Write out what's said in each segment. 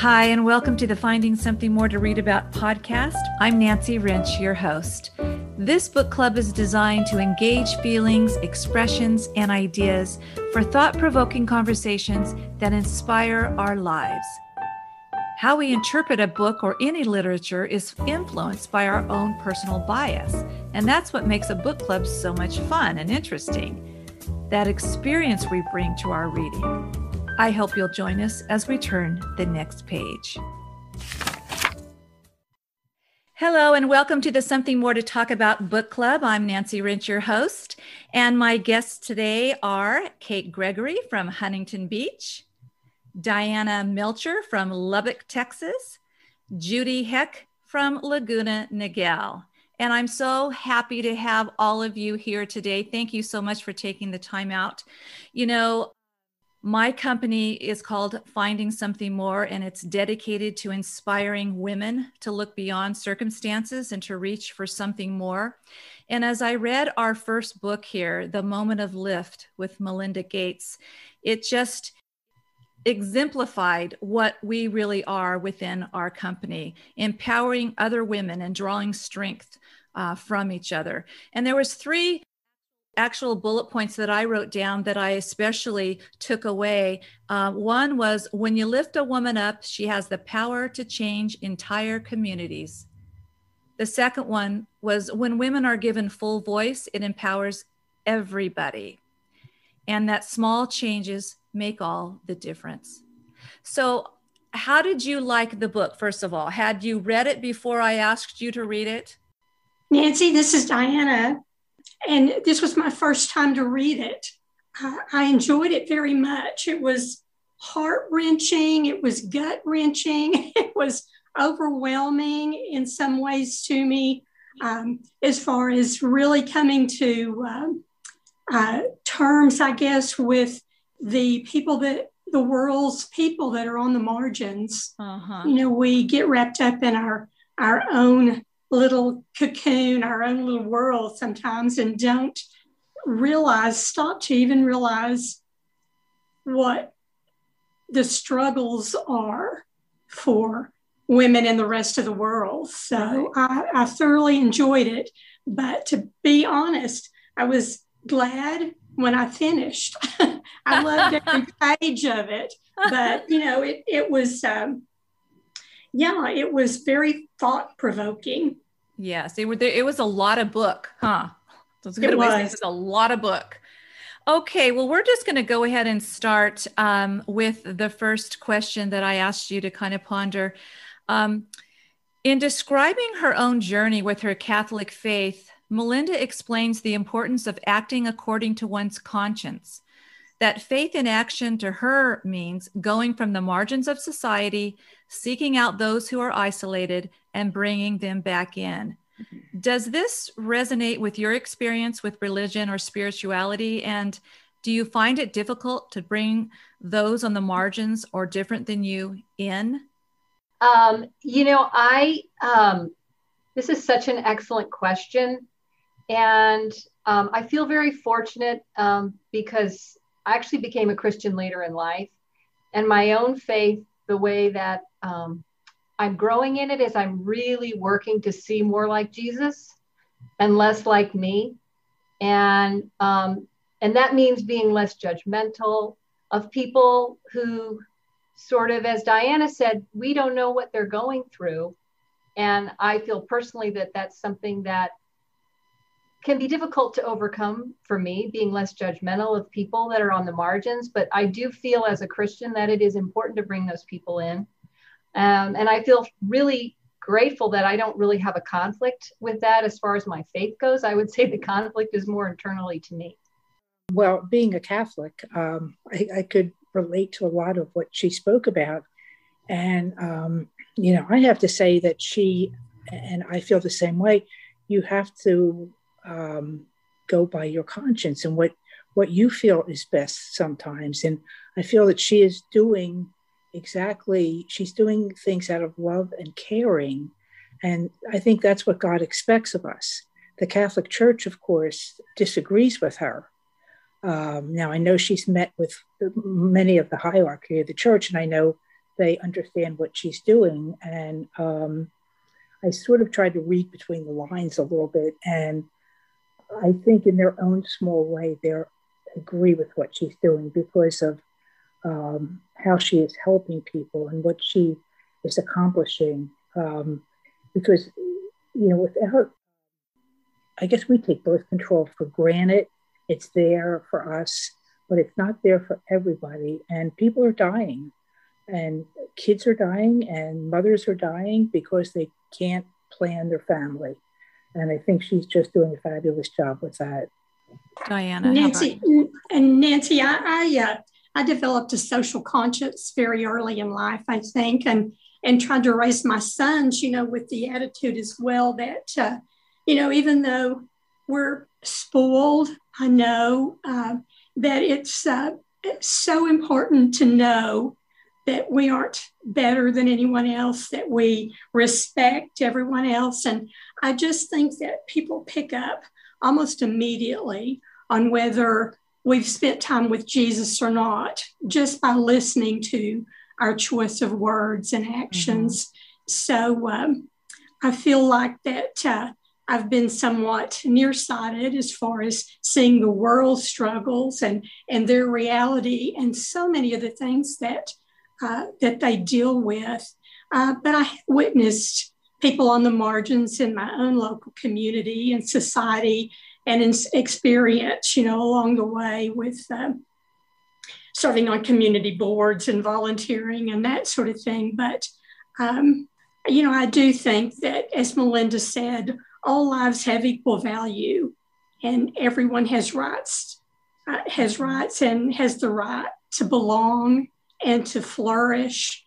Hi, and welcome to the Finding Something More to Read About podcast. I'm Nancy Wrench, your host. This book club is designed to engage feelings, expressions, and ideas for thought provoking conversations that inspire our lives. How we interpret a book or any literature is influenced by our own personal bias, and that's what makes a book club so much fun and interesting. That experience we bring to our reading. I hope you'll join us as we turn the next page. Hello, and welcome to the Something More to Talk About Book Club. I'm Nancy Wrench, your host, and my guests today are Kate Gregory from Huntington Beach, Diana Melcher from Lubbock, Texas, Judy Heck from Laguna Niguel. And I'm so happy to have all of you here today. Thank you so much for taking the time out. You know, my company is called Finding Something More, and it's dedicated to inspiring women to look beyond circumstances and to reach for something more. And as I read our first book here, The Moment of Lift with Melinda Gates, it just exemplified what we really are within our company, empowering other women and drawing strength uh, from each other. And there was three actual bullet points that I wrote down that I especially took away. Uh, one was when you lift a woman up, she has the power to change entire communities. The second one was when women are given full voice, it empowers everybody. And that small changes make all the difference. So, how did you like the book, first of all? Had you read it before I asked you to read it? Nancy, this is Diana. And this was my first time to read it. Uh, I enjoyed it very much. It was heart wrenching, it was gut wrenching, it was overwhelming in some ways to me, um, as far as really coming to um, uh, terms, I guess, with the people that the world's people that are on the margins. Uh-huh. You know, we get wrapped up in our our own little cocoon, our own little world sometimes, and don't realize, stop to even realize what the struggles are for women in the rest of the world. So I, I thoroughly enjoyed it. But to be honest, I was glad when I finished. I loved every page of it. But, you know, it, it was, um, yeah, it was very thought provoking. Yes, it, were, it was a lot of book, huh? That's a good it way was. It's a lot of book. Okay, well, we're just going to go ahead and start um, with the first question that I asked you to kind of ponder. Um, in describing her own journey with her Catholic faith, Melinda explains the importance of acting according to one's conscience. That faith in action to her means going from the margins of society, seeking out those who are isolated, and bringing them back in. Does this resonate with your experience with religion or spirituality? And do you find it difficult to bring those on the margins or different than you in? Um, you know, I, um, this is such an excellent question. And um, I feel very fortunate um, because I actually became a Christian later in life. And my own faith, the way that um, I'm growing in it is I'm really working to see more like Jesus and less like me. And um, and that means being less judgmental of people who sort of as Diana said, we don't know what they're going through. And I feel personally that that's something that can be difficult to overcome for me, being less judgmental of people that are on the margins. But I do feel as a Christian that it is important to bring those people in. Um, and I feel really grateful that I don't really have a conflict with that as far as my faith goes. I would say the conflict is more internally to me. Well, being a Catholic, um, I, I, could relate to a lot of what she spoke about. And, um, you know, I have to say that she, and I feel the same way, you have to um, go by your conscience and what, what you feel is best sometimes. And I feel that she is doing exactly she's doing things out of love and caring and i think that's what god expects of us the catholic church of course disagrees with her um, now i know she's met with many of the hierarchy of the church and i know they understand what she's doing. And um, I sort of tried to read between the lines a little bit. And I think in their own small way, they agree with what she's doing because of um, how she is helping people and what she is accomplishing. Um, because, you know, without, I guess we take birth control for granted. It's there for us, but it's not there for everybody. And people are dying, and kids are dying, and mothers are dying because they can't plan their family. And I think she's just doing a fabulous job with that. Diana, Nancy, and Nancy, I, I, uh, I developed a social conscience very early in life, I think, and and tried to raise my sons, you know, with the attitude as well that, uh, you know, even though we're spoiled, I know uh, that it's, uh, it's so important to know that we aren't better than anyone else, that we respect everyone else. And I just think that people pick up almost immediately on whether we've spent time with Jesus or not, just by listening to our choice of words and actions. Mm-hmm. So um, I feel like that uh, I've been somewhat nearsighted as far as seeing the world struggles and, and their reality and so many of the things that uh, that they deal with. Uh, but I witnessed people on the margins in my own local community and society and in experience, you know, along the way with um, serving on community boards and volunteering and that sort of thing. But, um, you know, I do think that, as Melinda said, all lives have equal value and everyone has rights, uh, has rights and has the right to belong and to flourish.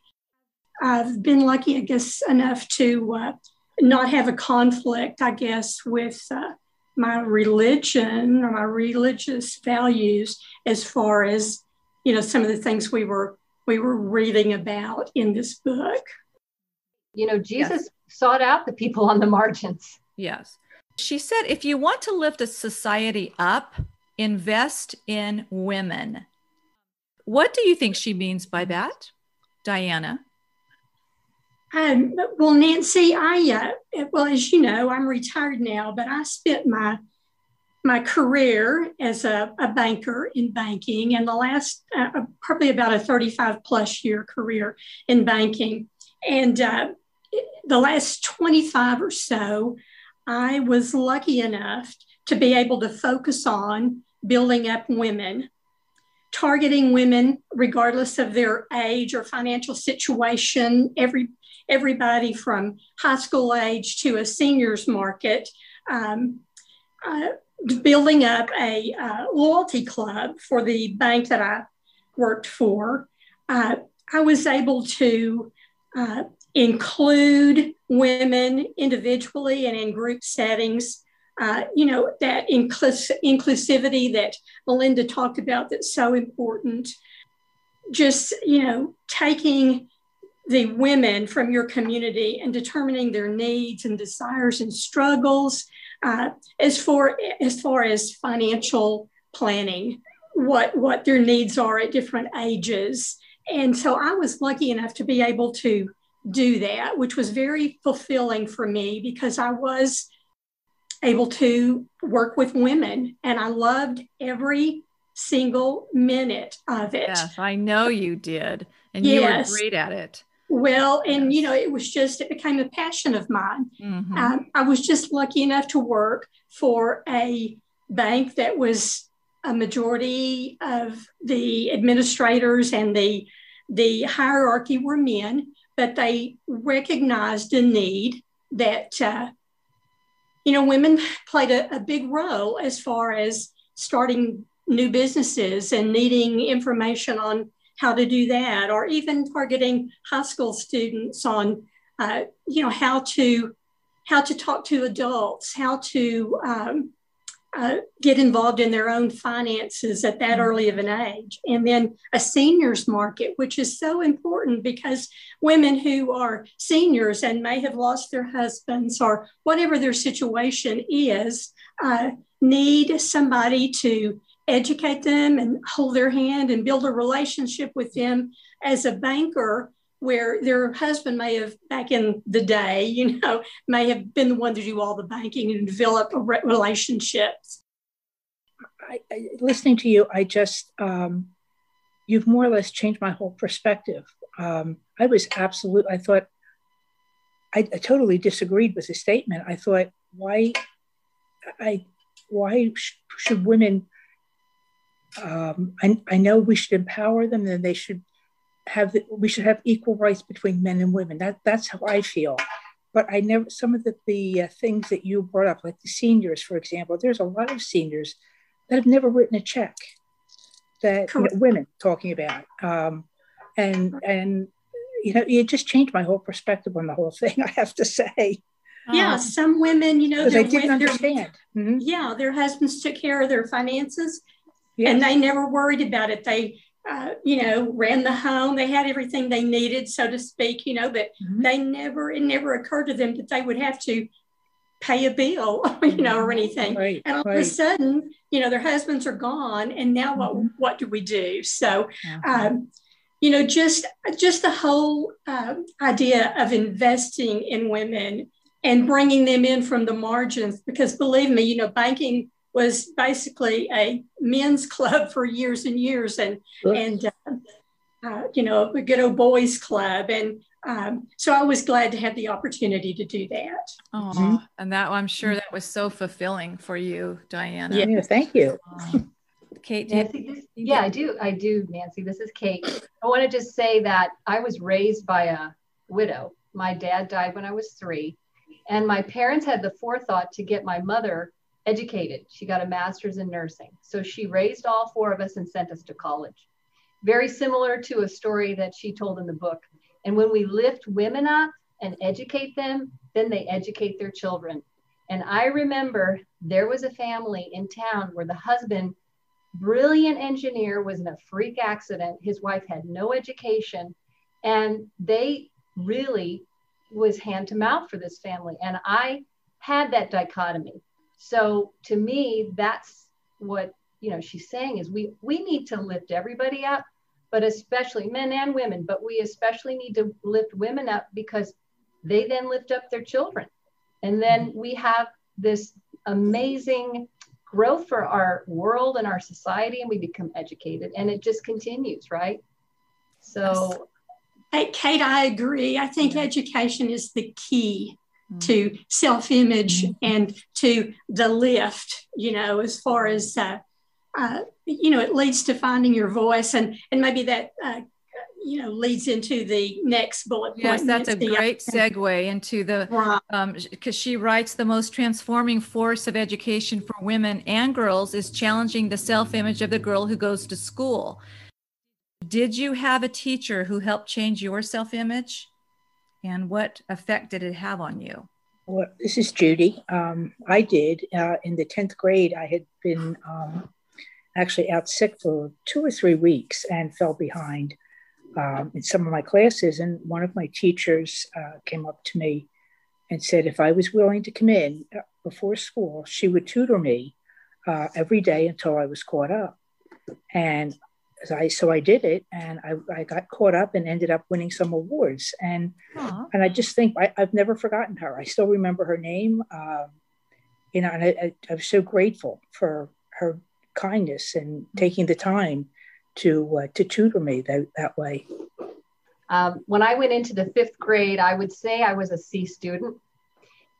I've been lucky, I guess, enough to uh, not have a conflict, I guess, with uh, my religion or my religious values as far as you know some of the things we were we were reading about in this book. You know, Jesus yes. sought out the people on the margins. Yes. She said, if you want to lift a society up, invest in women. What do you think she means by that, Diana? Um, well, Nancy, I uh, well, as you know, I'm retired now, but I spent my my career as a, a banker in banking, and the last uh, uh probably about a 35 plus year career in banking, and uh, the last 25 or so, I was lucky enough to be able to focus on building up women targeting women regardless of their age or financial situation. Every everybody from high school age to a seniors market um, uh, building up a uh, loyalty club for the bank that i worked for uh, i was able to uh, include women individually and in group settings uh, you know, that inclus- inclusivity that Melinda talked about that's so important. Just, you know, taking the women from your community and determining their needs and desires and struggles uh, as far as far as financial planning, what what their needs are at different ages. And so I was lucky enough to be able to do that, which was very fulfilling for me because I was able to work with women, and I loved every single minute of it. Yes, I know you did. And yes. you were great at it. Well, and you know, it was just, it became a passion of mine. Mm-hmm. Um, I was just lucky enough to work for a bank that was a majority of the administrators and the the hierarchy were men, but they recognized a need that uh, you know, women played a, a big role as far as starting new businesses and needing information on how to do that, or even targeting high school students on, uh, you know, how to how to talk to adults, how to um, uh, get involved in their own finances at that mm-hmm. early of an age. And then a seniors market, which is so important because women who are seniors and may have lost their husbands or whatever their situation is uh, need somebody to educate them and hold their hand and build a relationship with them as a banker where their husband may have back in the day, you know, may have been the one to do all the banking and develop relationships. I, I, listening to you, I just um, you've more or less changed my whole perspective. Um, I was absolute. I thought I, I, totally disagreed with the statement. I thought why I why sh- should women? Um, I, I know we should empower them, and they should have the, we should have equal rights between men and women. That that's how I feel. But I never some of the the uh, things that you brought up, like the seniors, for example. There's a lot of seniors that have never written a check. That you know, women talking about, um, and and you know, it just changed my whole perspective on the whole thing. I have to say. Yeah, um, some women, you know, they didn't understand. Mm-hmm. Yeah, their husbands took care of their finances, yes. and they never worried about it. They uh, you know, ran the home. They had everything they needed, so to speak, you know, but mm-hmm. they never, it never occurred to them that they would have to pay a bill, you know, or anything. Right, and all right. of a sudden, you know, their husbands are gone. And now what, mm-hmm. what do we do? So, mm-hmm. um, you know, just, just the whole uh, idea of investing in women and bringing them in from the margins, because believe me, you know, banking was basically a men's club for years and years, and and uh, uh, you know a good old boys club, and um, so I was glad to have the opportunity to do that. Oh, mm-hmm. and that I'm sure that was so fulfilling for you, Diana. Yeah, thank you. Kate, Nancy, this, yeah, I do. I do, Nancy. This is Kate. I want to just say that I was raised by a widow. My dad died when I was three, and my parents had the forethought to get my mother educated. She got a master's in nursing. So she raised all four of us and sent us to college. Very similar to a story that she told in the book. And when we lift women up and educate them, then they educate their children. And I remember there was a family in town where the husband, brilliant engineer, was in a freak accident. His wife had no education. And they really was hand to mouth for this family. And I had that dichotomy so to me, that's what you know she's saying is we we need to lift everybody up, but especially men and women, but we especially need to lift women up because they then lift up their children. And then mm-hmm. we have this amazing growth for our world and our society and we become educated and it just continues, right? So Hey, Kate, I agree. I think education is the key to self image mm-hmm. and to the lift, you know, as far as, uh, uh, you know, it leads to finding your voice. And, and maybe that, uh, you know, leads into the next bullet point. Yes, that's a great segue into the, because um, she writes the most transforming force of education for women and girls is challenging the self image of the girl who goes to school. Did you have a teacher who helped change your self image? And what effect did it have on you? Well, this is Judy. Um, I did. Uh, in the 10th grade, I had been um, actually out sick for two or three weeks and fell behind um, in some of my classes. And one of my teachers uh, came up to me and said if I was willing to come in uh, before school, she would tutor me uh, every day until I was caught up. And I so I did it, and I, I got caught up and ended up winning some awards. And Aww. and I just think I, have never forgotten her. I still remember her name. Um, you know, and I, I, I'm so grateful for her kindness and taking the time to uh, to tutor me that, that way. Um, when I went into the fifth grade, I would say I was a C student.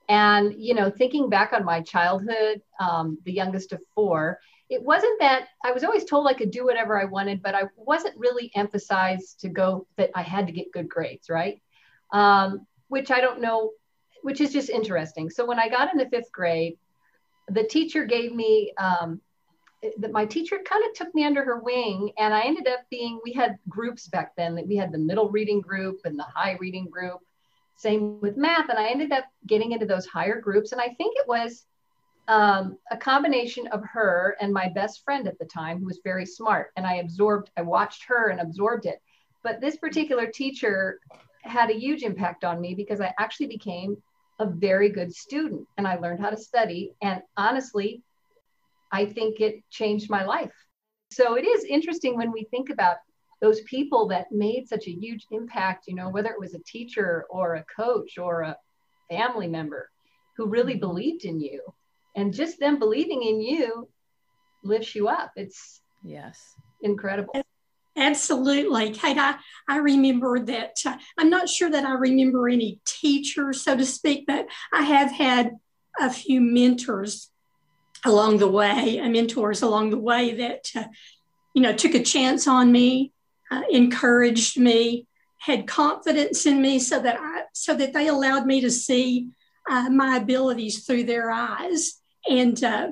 And, you know, thinking back on my childhood, um, the youngest of four, it wasn't that I was always told I could do whatever I wanted, but I wasn't really emphasized to go that I had to get good grades, right? Um, which I don't know, which is just interesting. So when I got into fifth grade, the teacher gave me um, that my teacher kind of took me under her wing and i ended up being we had groups back then that we had the middle reading group and the high reading group same with math and i ended up getting into those higher groups and i think it was um, a combination of her and my best friend at the time, who was very smart. And I absorbed, I watched her and absorbed it. But this particular teacher had a huge impact on me because I actually became a very good student and I learned how to study. And honestly, I think it changed my life. So it is interesting when we think about those people that made such a huge impact, you know, whether it was a teacher or a coach or a family member who really believed in you. And just them believing in you lifts you up. It's yes, incredible. Absolutely. Kate, I, I remember that. Uh, I'm not sure that I remember any teachers, so to speak, but I have had a few mentors along the way, uh, mentors along the way that, uh, you know, took a chance on me, uh, encouraged me, had confidence in me so that I, so that they allowed me to see uh, my abilities through their eyes. And uh,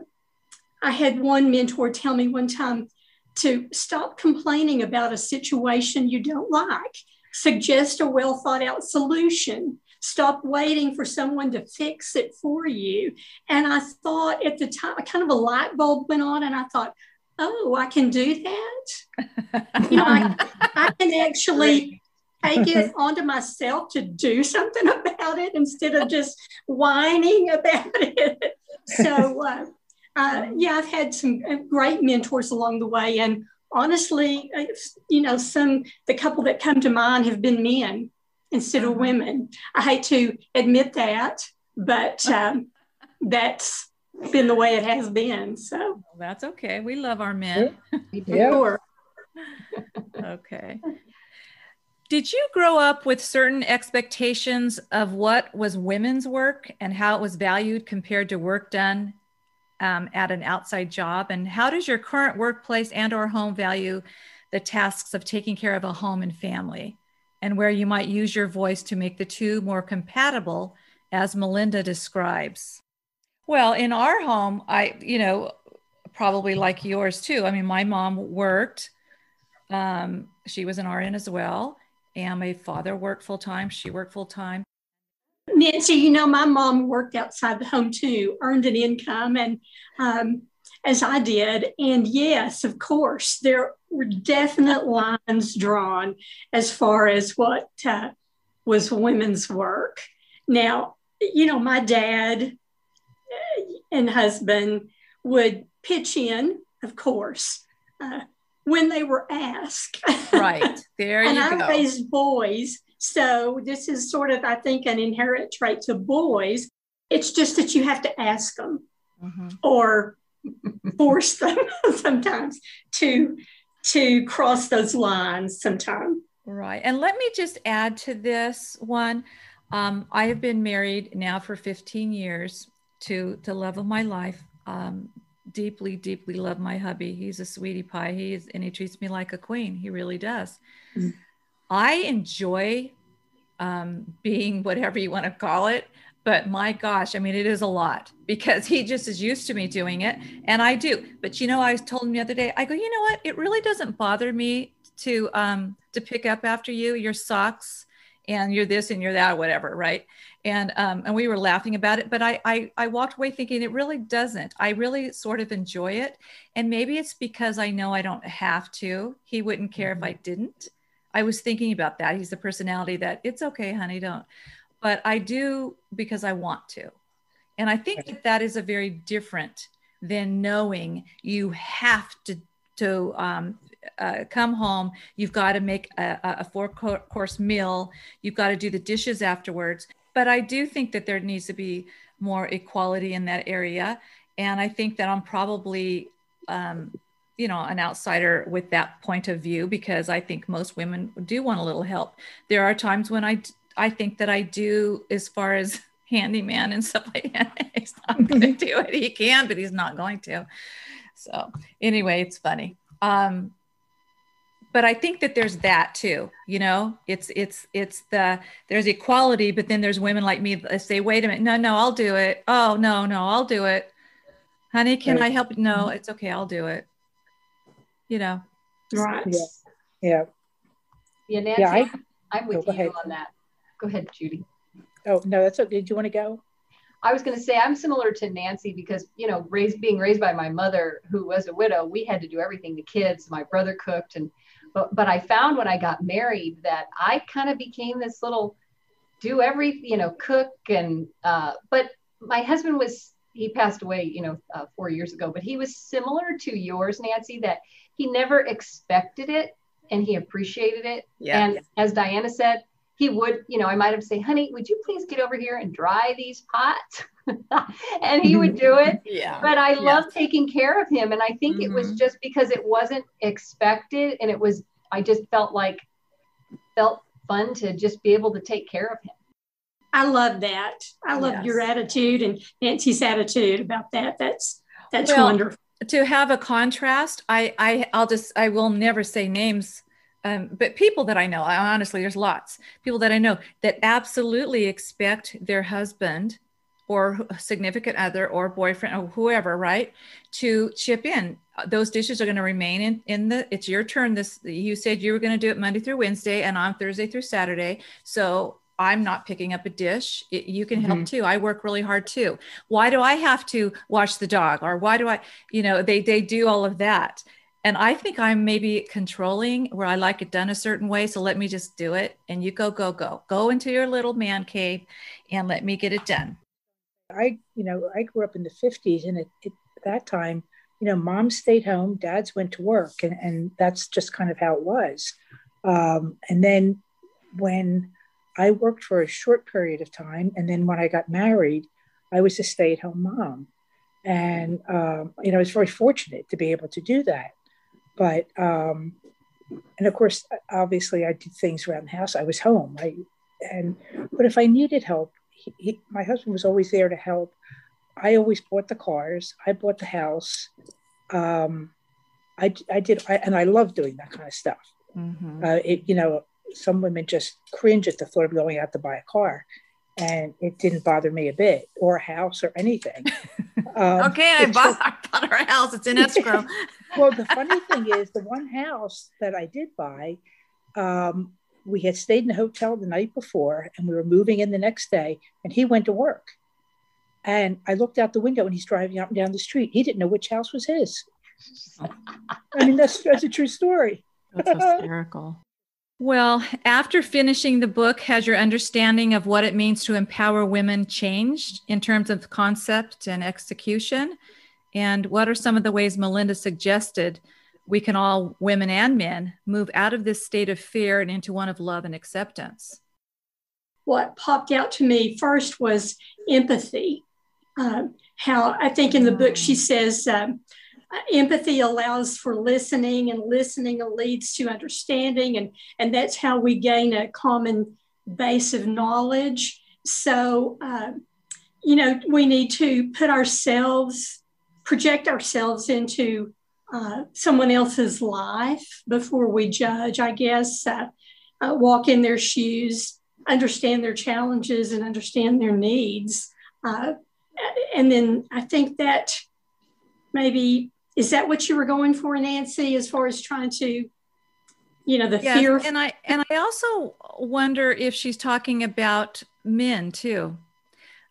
I had one mentor tell me one time, to stop complaining about a situation you don't like. Suggest a well thought out solution. Stop waiting for someone to fix it for you. And I thought at the time, kind of a light bulb went on, and I thought, oh, I can do that. you know, I, I can actually take it onto myself to do something about it instead of just whining about it. So, uh, uh, yeah, I've had some great mentors along the way, and honestly, you know, some the couple that come to mind have been men instead of uh-huh. women. I hate to admit that, but um, that's been the way it has been. So that's okay. We love our men. Yeah. okay. Did you grow up with certain expectations of what was women's work and how it was valued compared to work done um, at an outside job? And how does your current workplace and or home value the tasks of taking care of a home and family? And where you might use your voice to make the two more compatible, as Melinda describes. Well, in our home, I, you know, probably like yours too. I mean, my mom worked. Um, she was an RN as well. And my father worked full time. She worked full time. Nancy, you know, my mom worked outside the home too, earned an income, and um, as I did. And yes, of course, there were definite lines drawn as far as what uh, was women's work. Now, you know, my dad uh, and husband would pitch in, of course, uh, when they were asked. Right. There and you I go. raised boys so this is sort of, I think, an inherent trait to boys. It's just that you have to ask them mm-hmm. or force them sometimes to to cross those lines sometime. Right. And let me just add to this one. Um, I have been married now for 15 years to the love of my life. Um, deeply, deeply love my hubby. He's a sweetie pie. He is, and he treats me like a queen. He really does. Mm-hmm. I enjoy um, being whatever you want to call it. But my gosh, I mean, it is a lot because he just is used to me doing it. And I do. But you know, I told him the other day, I go, you know what? It really doesn't bother me to um, to pick up after you your socks and you're this and you're that, whatever, right? And um, and we were laughing about it, but I, I I walked away thinking it really doesn't. I really sort of enjoy it, and maybe it's because I know I don't have to. He wouldn't care mm-hmm. if I didn't. I was thinking about that. He's the personality that it's okay, honey, don't. But I do because I want to. And I think that that is a very different than knowing you have to to um, uh, come home. You've got to make a, a four course meal. You've got to do the dishes afterwards. But I do think that there needs to be more equality in that area. And I think that I'm probably um, you know an outsider with that point of view because i think most women do want a little help there are times when i i think that i do as far as handyman and stuff like that he's not going to do it he can but he's not going to so anyway it's funny um but i think that there's that too you know it's it's it's the there's equality but then there's women like me that say wait a minute no no i'll do it oh no no i'll do it honey can right. i help no it's okay i'll do it you know. Right. Yeah. Yeah. Yeah, Nancy, yeah, I, am oh, with you ahead. on that. Go ahead, Judy. Oh no, that's okay. Did you want to go? I was going to say I'm similar to Nancy because you know, raised being raised by my mother who was a widow, we had to do everything. The kids, my brother cooked, and but but I found when I got married that I kind of became this little do every you know cook and uh, but my husband was he passed away you know uh, four years ago, but he was similar to yours, Nancy, that he never expected it and he appreciated it. And as Diana said, he would, you know, I might have say, honey, would you please get over here and dry these pots? and he would do it. Yeah. But I Yeah. love taking care of him. And I think it was Mhm. just because it wasn't expected and it was, I just felt like, felt fun to just be able to take care of him. I love that. I love Yes. your attitude and Nancy's attitude about that. That's that's Well, wonderful. to have a contrast i i i'll just i will never say names um, but people that i know I, honestly there's lots. People that i know that absolutely expect their husband or significant other or boyfriend or whoever right to chip in. Those dishes are going to remain in in the it's your turn. This you said you were going to do it monday through wednesday and on thursday through saturday. So i'm not picking up a dish. It- you can help too. I work really hard too. Why do i have to wash the dog? Or why do i you know they they do all of that and i think i'm maybe controlling where i like it done a certain way so let me just do it and you go go go go into your little man cave and let me get it done I, you know, I grew up in the 50s and at, at that time, you know, moms stayed home, dads went to work, and, and that's just kind of how it was. Um, and then when I worked for a short period of time, and then when I got married, I was a stay at home mom. And, um, you know, I was very fortunate to be able to do that. But, um, and of course, obviously, I did things around the house. I was home. I, and, but if I needed help, he, he, my husband was always there to help. I always bought the cars. I bought the house. Um, I, I did, I, and I love doing that kind of stuff. Mhm. Uh, it, you know, some women just cringe at the thought of going out to buy a car, and it didn't bother me a bit, or a house, or anything. Um, okay i bought, I bought our house it's in escrow well, the funny thing is, the one house that I did buy, um, we had stayed in the hotel the night before, and we were moving in the next day, and he went to work. And I looked out the window, and he's driving up and down the street. He didn't know which house was his. I mean, that's that's a true story. That's hysterical. Well, after finishing the book, has your understanding of what it means to empower women changed in terms of concept and execution? And what are some of the ways Melinda suggested we can all, women and men, move out of this state of fear and into one of love and acceptance? What popped out to me first was empathy. Um, how I think in the book she says um, empathy allows for listening, and listening leads to understanding, and and that's how we gain a common base of knowledge. So, uh, you know, we need to put ourselves, project ourselves into uh, someone else's life before we judge. I guess uh, uh, walk in their shoes, understand their challenges, and understand their needs. Uh, and then I think that maybe is that what you were going for, Nancy, as far as trying to, you know, the Yes, fear. and I and I also wonder if she's talking about men too.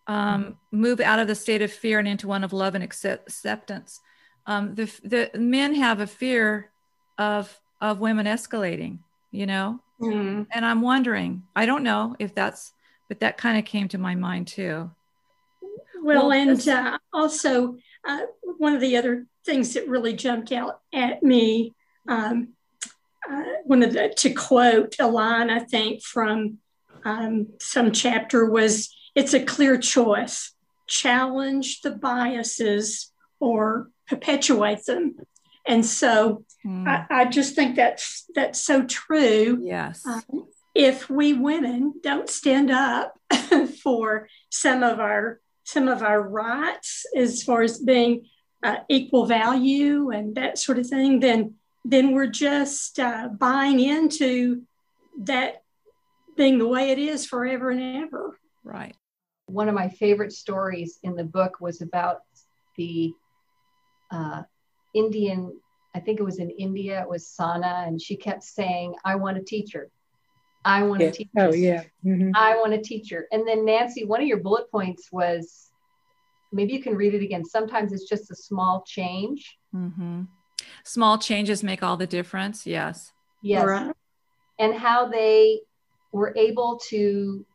Um, move out of the state of fear and into one of love and accept, acceptance. Um, the the men have a fear of of women escalating, you know, Mm. and I'm wondering. I don't know if that's, but that kind of came to my mind too. Well, Well, and uh, also uh, one of the other things that really jumped out at me, um, uh, one of the to quote a line I think from um, some chapter was, "It's a clear choice: challenge the biases or perpetuate them." And so Hmm. I, I just think that's that's so true. yes. Um, if we women don't stand up for some of our some of our rights as far as being uh, equal value and that sort of thing, then then we're just uh, buying into that being the way it is forever and ever. right. One of my favorite stories in the book was about the uh, Indian, I think it was in India, it was Sana, and she kept saying, I want a teacher. I want Yeah. a teacher. Oh yeah. Mhm. I want a teacher. And then Nancy, one of your bullet points was maybe you can read it again. Sometimes it's just a small change. Mm-hmm. Small changes make all the difference. Yes. Yes. Right. And how they were able to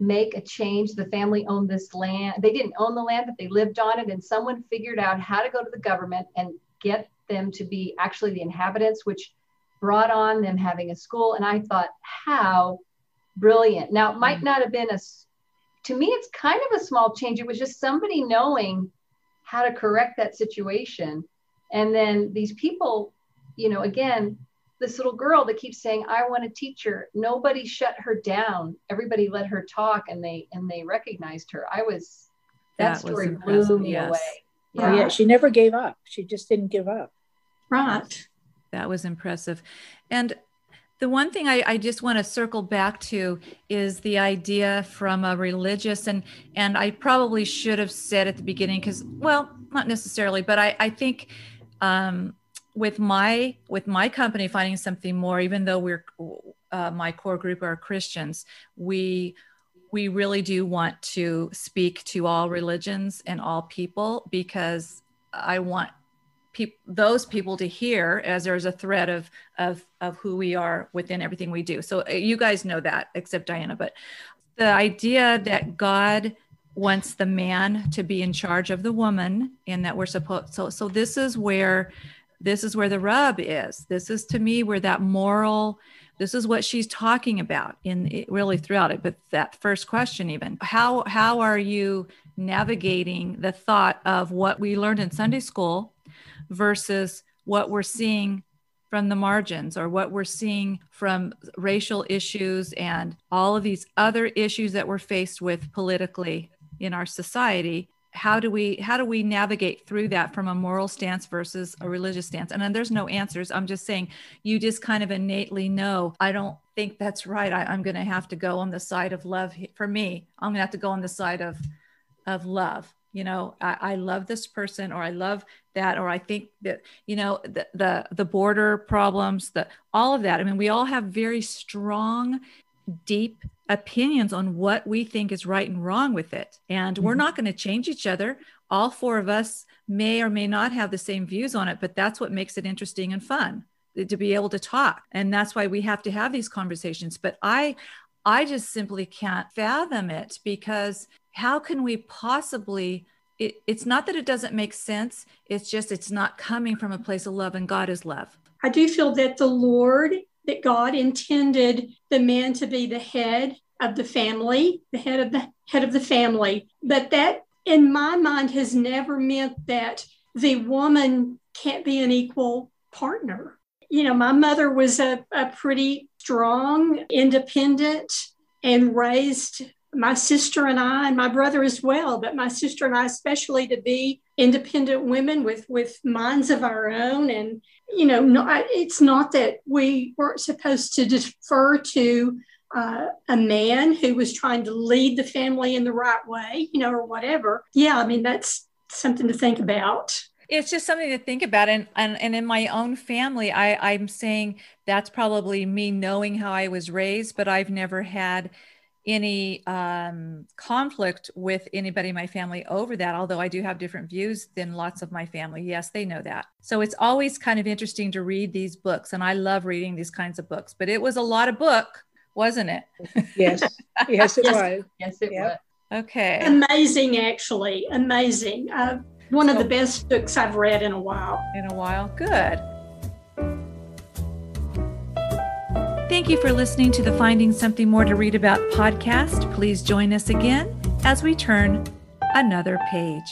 make a change. The family owned this land. They didn't own the land, but they lived on it. And someone figured out how to go to the government and get them to be actually the inhabitants, which brought on them having a school. And I thought, how brilliant. Now, it might mm. not have been a, to me, it's kind of a small change. It was just somebody knowing how to correct that situation. And then these people, you know, again, this little girl that keeps saying, I want a teacher. Nobody shut her down. Everybody let her talk and they and they recognized her. I was that, that story blew me yes. away. Yeah. Oh, yeah, she never gave up. She just didn't give up. Right. That was impressive. And the one thing I, I, just want to circle back to is the idea from a religious and and I probably should have said at the beginning because well not necessarily but I, I think um, with my with my company finding something more even though we're uh, my core group are Christians we we really do want to speak to all religions and all people because I want pe- those people to hear as there's a thread of of of who we are within everything we do. So uh, you guys know that except diana but the idea that god wants the man to be in charge of the woman and that we're supposed so so this is where this is where the rub is. This is to me where that moral this is what she's talking about in really throughout it. But that first question even how how are you navigating the thought of what we learned in sunday school versus what we're seeing from the margins or what we're seeing from racial issues and all of these other issues that we're faced with politically in our society how do we how do we navigate through that from a moral stance versus a religious stance? And then there's no answers. I'm just saying you just kind of innately know i don't think that's right. I, i'm going to have to go on the side of love for me i'm going to have to go on the side of of love. You know I, I, love this person or i love that or i think that you know the, the the border problems the all of that. I mean we all have very strong deep opinions on what we think is right and wrong with it. And mm-hmm. we're not going to change each other. All four of us may or may not have the same views on it but that's what makes it interesting and fun to be able to talk. And that's why we have to have these conversations. But i i just simply can't fathom it because how can we possibly it, it's not that it doesn't make sense. It's just it's not coming from a place of love and god is love. I do feel that the lord that god intended the man to be the head of the family the head of the head of the family but that in my mind has never meant that the woman can't be an equal partner you know my mother was a, a pretty strong independent and raised my sister and I, and my brother as well, but my sister and I, especially to be independent women with, with minds of our own. And, you know, no, it's not that we weren't supposed to defer to uh, a man who was trying to lead the family in the right way, you know, or whatever. Yeah, I mean, that's something to think about it's just something to think about and, and and in my own family i i'm saying that's probably me knowing how i was raised but i've never had any um, conflict with anybody in my family over that, although I do have different views than lots of my family. Yes, they know that. So it's always kind of interesting to read these books, and I love reading these kinds of books. But it was a lot of book, wasn't it? Yes, yes, it was. Yes, it yep. was. Okay. Amazing, actually, amazing. Uh, one so, of the best books I've read in a while. In a while, good. Thank you for listening to the Finding Something More to Read About podcast. Please join us again as we turn another page.